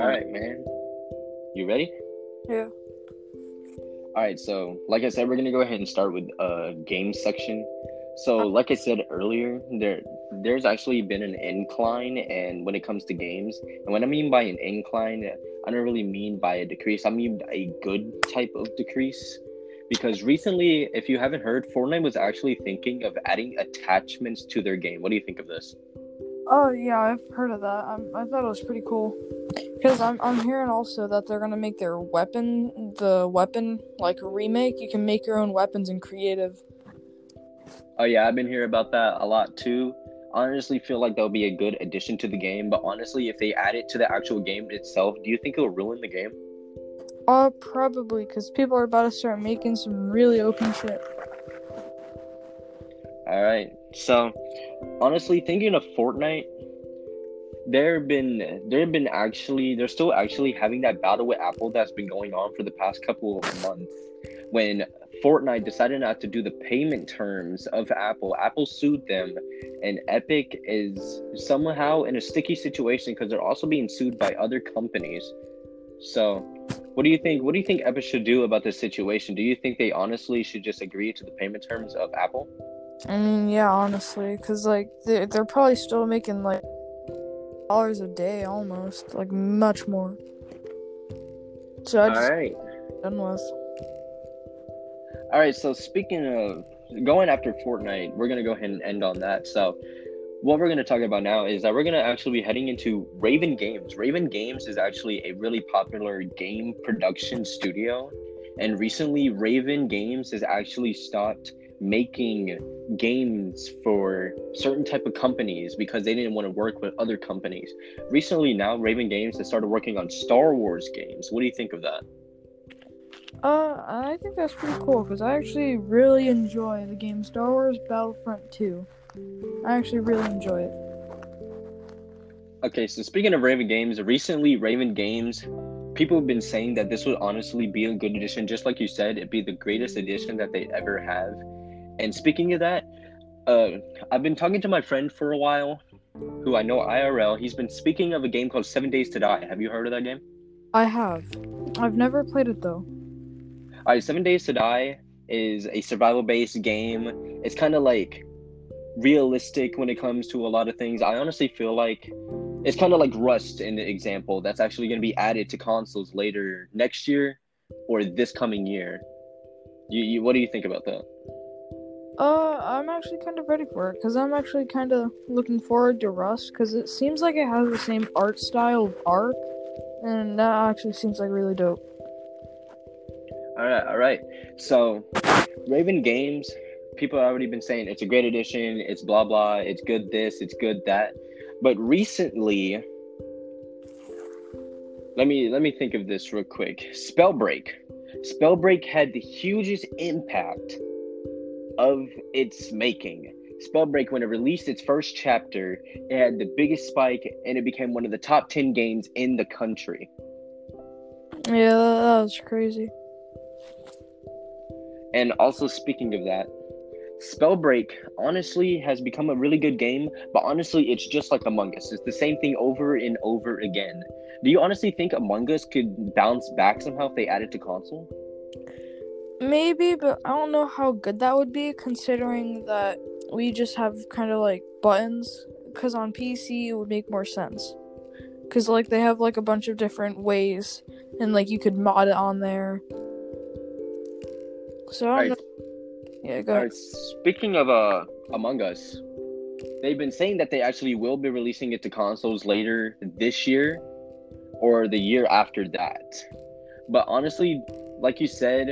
All right, man. You ready? Yeah. All right, so like I said, we're gonna go ahead and start with uh game section. So, like I said earlier, there there's actually been an incline, and when it comes to games, and what I mean by an incline, I don't really mean by a decrease. I mean a good type of decrease, because recently, if you haven't heard, Fortnite was actually thinking of adding attachments to their game. What do you think of this? Oh yeah, I've heard of that. i I thought it was pretty cool. Because I'm I'm hearing also that they're gonna make their weapon the weapon like remake. You can make your own weapons in creative. Oh yeah, I've been hearing about that a lot too. Honestly, feel like that'll be a good addition to the game. But honestly, if they add it to the actual game itself, do you think it'll ruin the game? Uh, probably because people are about to start making some really open shit. All right. So, honestly, thinking of Fortnite, there have been there have been actually they're still actually having that battle with Apple that's been going on for the past couple of months. When Fortnite decided not to do the payment terms of Apple. Apple sued them, and Epic is somehow in a sticky situation because they're also being sued by other companies. So, what do you think? What do you think Epic should do about this situation? Do you think they honestly should just agree to the payment terms of Apple? I mean, yeah, honestly, because like they're, they're probably still making like dollars a day almost, like much more. So I just All right. done with. All right, so speaking of going after Fortnite, we're gonna go ahead and end on that. So, what we're gonna talk about now is that we're gonna actually be heading into Raven Games. Raven Games is actually a really popular game production studio, and recently Raven Games has actually stopped making games for certain type of companies because they didn't want to work with other companies. Recently, now Raven Games has started working on Star Wars games. What do you think of that? Uh, I think that's pretty cool because I actually really enjoy the game Star Wars Battlefront 2. I actually really enjoy it. Okay, so speaking of Raven Games, recently Raven Games, people have been saying that this would honestly be a good addition. Just like you said, it'd be the greatest addition that they ever have. And speaking of that, uh, I've been talking to my friend for a while, who I know IRL. He's been speaking of a game called Seven Days to Die. Have you heard of that game? I have. I've never played it though. All right, Seven Days to Die is a survival-based game. It's kind of like realistic when it comes to a lot of things. I honestly feel like it's kind of like Rust in the example that's actually going to be added to consoles later next year or this coming year. You, you what do you think about that? Uh, I'm actually kind of ready for it because I'm actually kind of looking forward to Rust because it seems like it has the same art style of Ark, and that actually seems like really dope. All right, all right. So, Raven Games, people have already been saying it's a great addition, it's blah blah, it's good this, it's good that. But recently, let me let me think of this real quick. Spellbreak. Spellbreak had the hugest impact of its making. Spellbreak, when it released its first chapter, it had the biggest spike and it became one of the top 10 games in the country. Yeah, that was crazy. And also, speaking of that, Spellbreak honestly has become a really good game, but honestly, it's just like Among Us. It's the same thing over and over again. Do you honestly think Among Us could bounce back somehow if they add it to console? Maybe, but I don't know how good that would be considering that we just have kind of like buttons. Because on PC, it would make more sense. Because, like, they have like a bunch of different ways, and like you could mod it on there. So I don't know. Yeah, go. Alright, speaking of uh, Among Us, they've been saying that they actually will be releasing it to consoles later this year or the year after that. But honestly, like you said,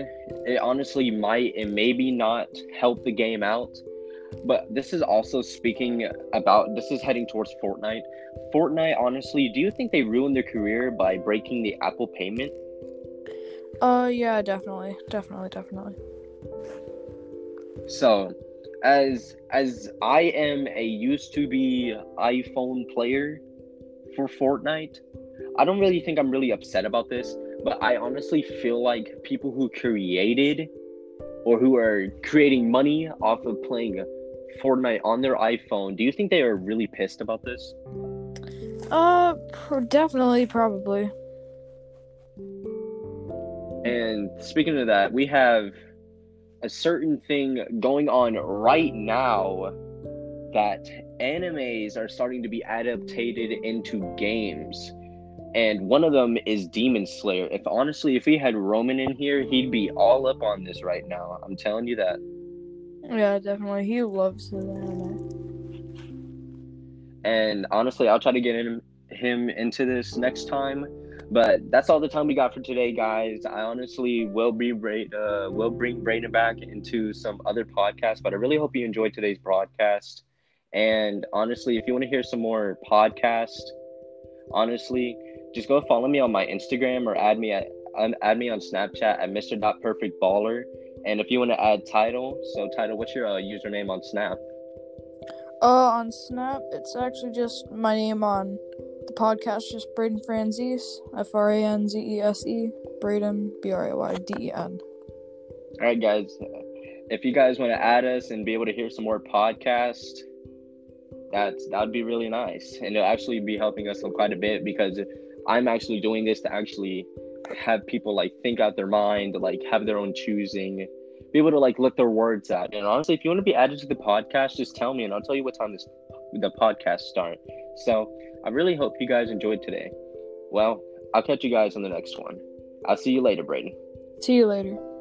it honestly might and maybe not help the game out. But this is also speaking about this is heading towards Fortnite. Fortnite, honestly, do you think they ruined their career by breaking the Apple payment? Uh, yeah, definitely, definitely, definitely. So, as as I am a used to be iPhone player for Fortnite, I don't really think I'm really upset about this, but I honestly feel like people who created or who are creating money off of playing Fortnite on their iPhone, do you think they are really pissed about this? Uh, pr- definitely, probably. And speaking of that, we have a certain thing going on right now that animes are starting to be adapted into games. And one of them is Demon Slayer. If honestly, if we had Roman in here, he'd be all up on this right now. I'm telling you that. Yeah, definitely. He loves the anime. And honestly, I'll try to get him him into this next time. But that's all the time we got for today, guys. I honestly will be uh, will bring Brayden back into some other podcasts. But I really hope you enjoyed today's broadcast. And honestly, if you want to hear some more podcasts, honestly, just go follow me on my Instagram or add me at add me on Snapchat at Mr. Perfect Baller. And if you want to add title, so title, what's your uh, username on Snap? Uh, on Snap, it's actually just my name on the podcast, just Brayden Franzese, F R A N Z E S E, Brayden B R A Y D E N. All right, guys. If you guys want to add us and be able to hear some more podcasts, that's that would be really nice, and it'll actually be helping us quite a bit because I'm actually doing this to actually have people like think out their mind, like have their own choosing, be able to like let their words out. And honestly, if you want to be added to the podcast, just tell me, and I'll tell you what time this the podcast start. So I really hope you guys enjoyed today. Well, I'll catch you guys on the next one. I'll see you later, Brayden. See you later.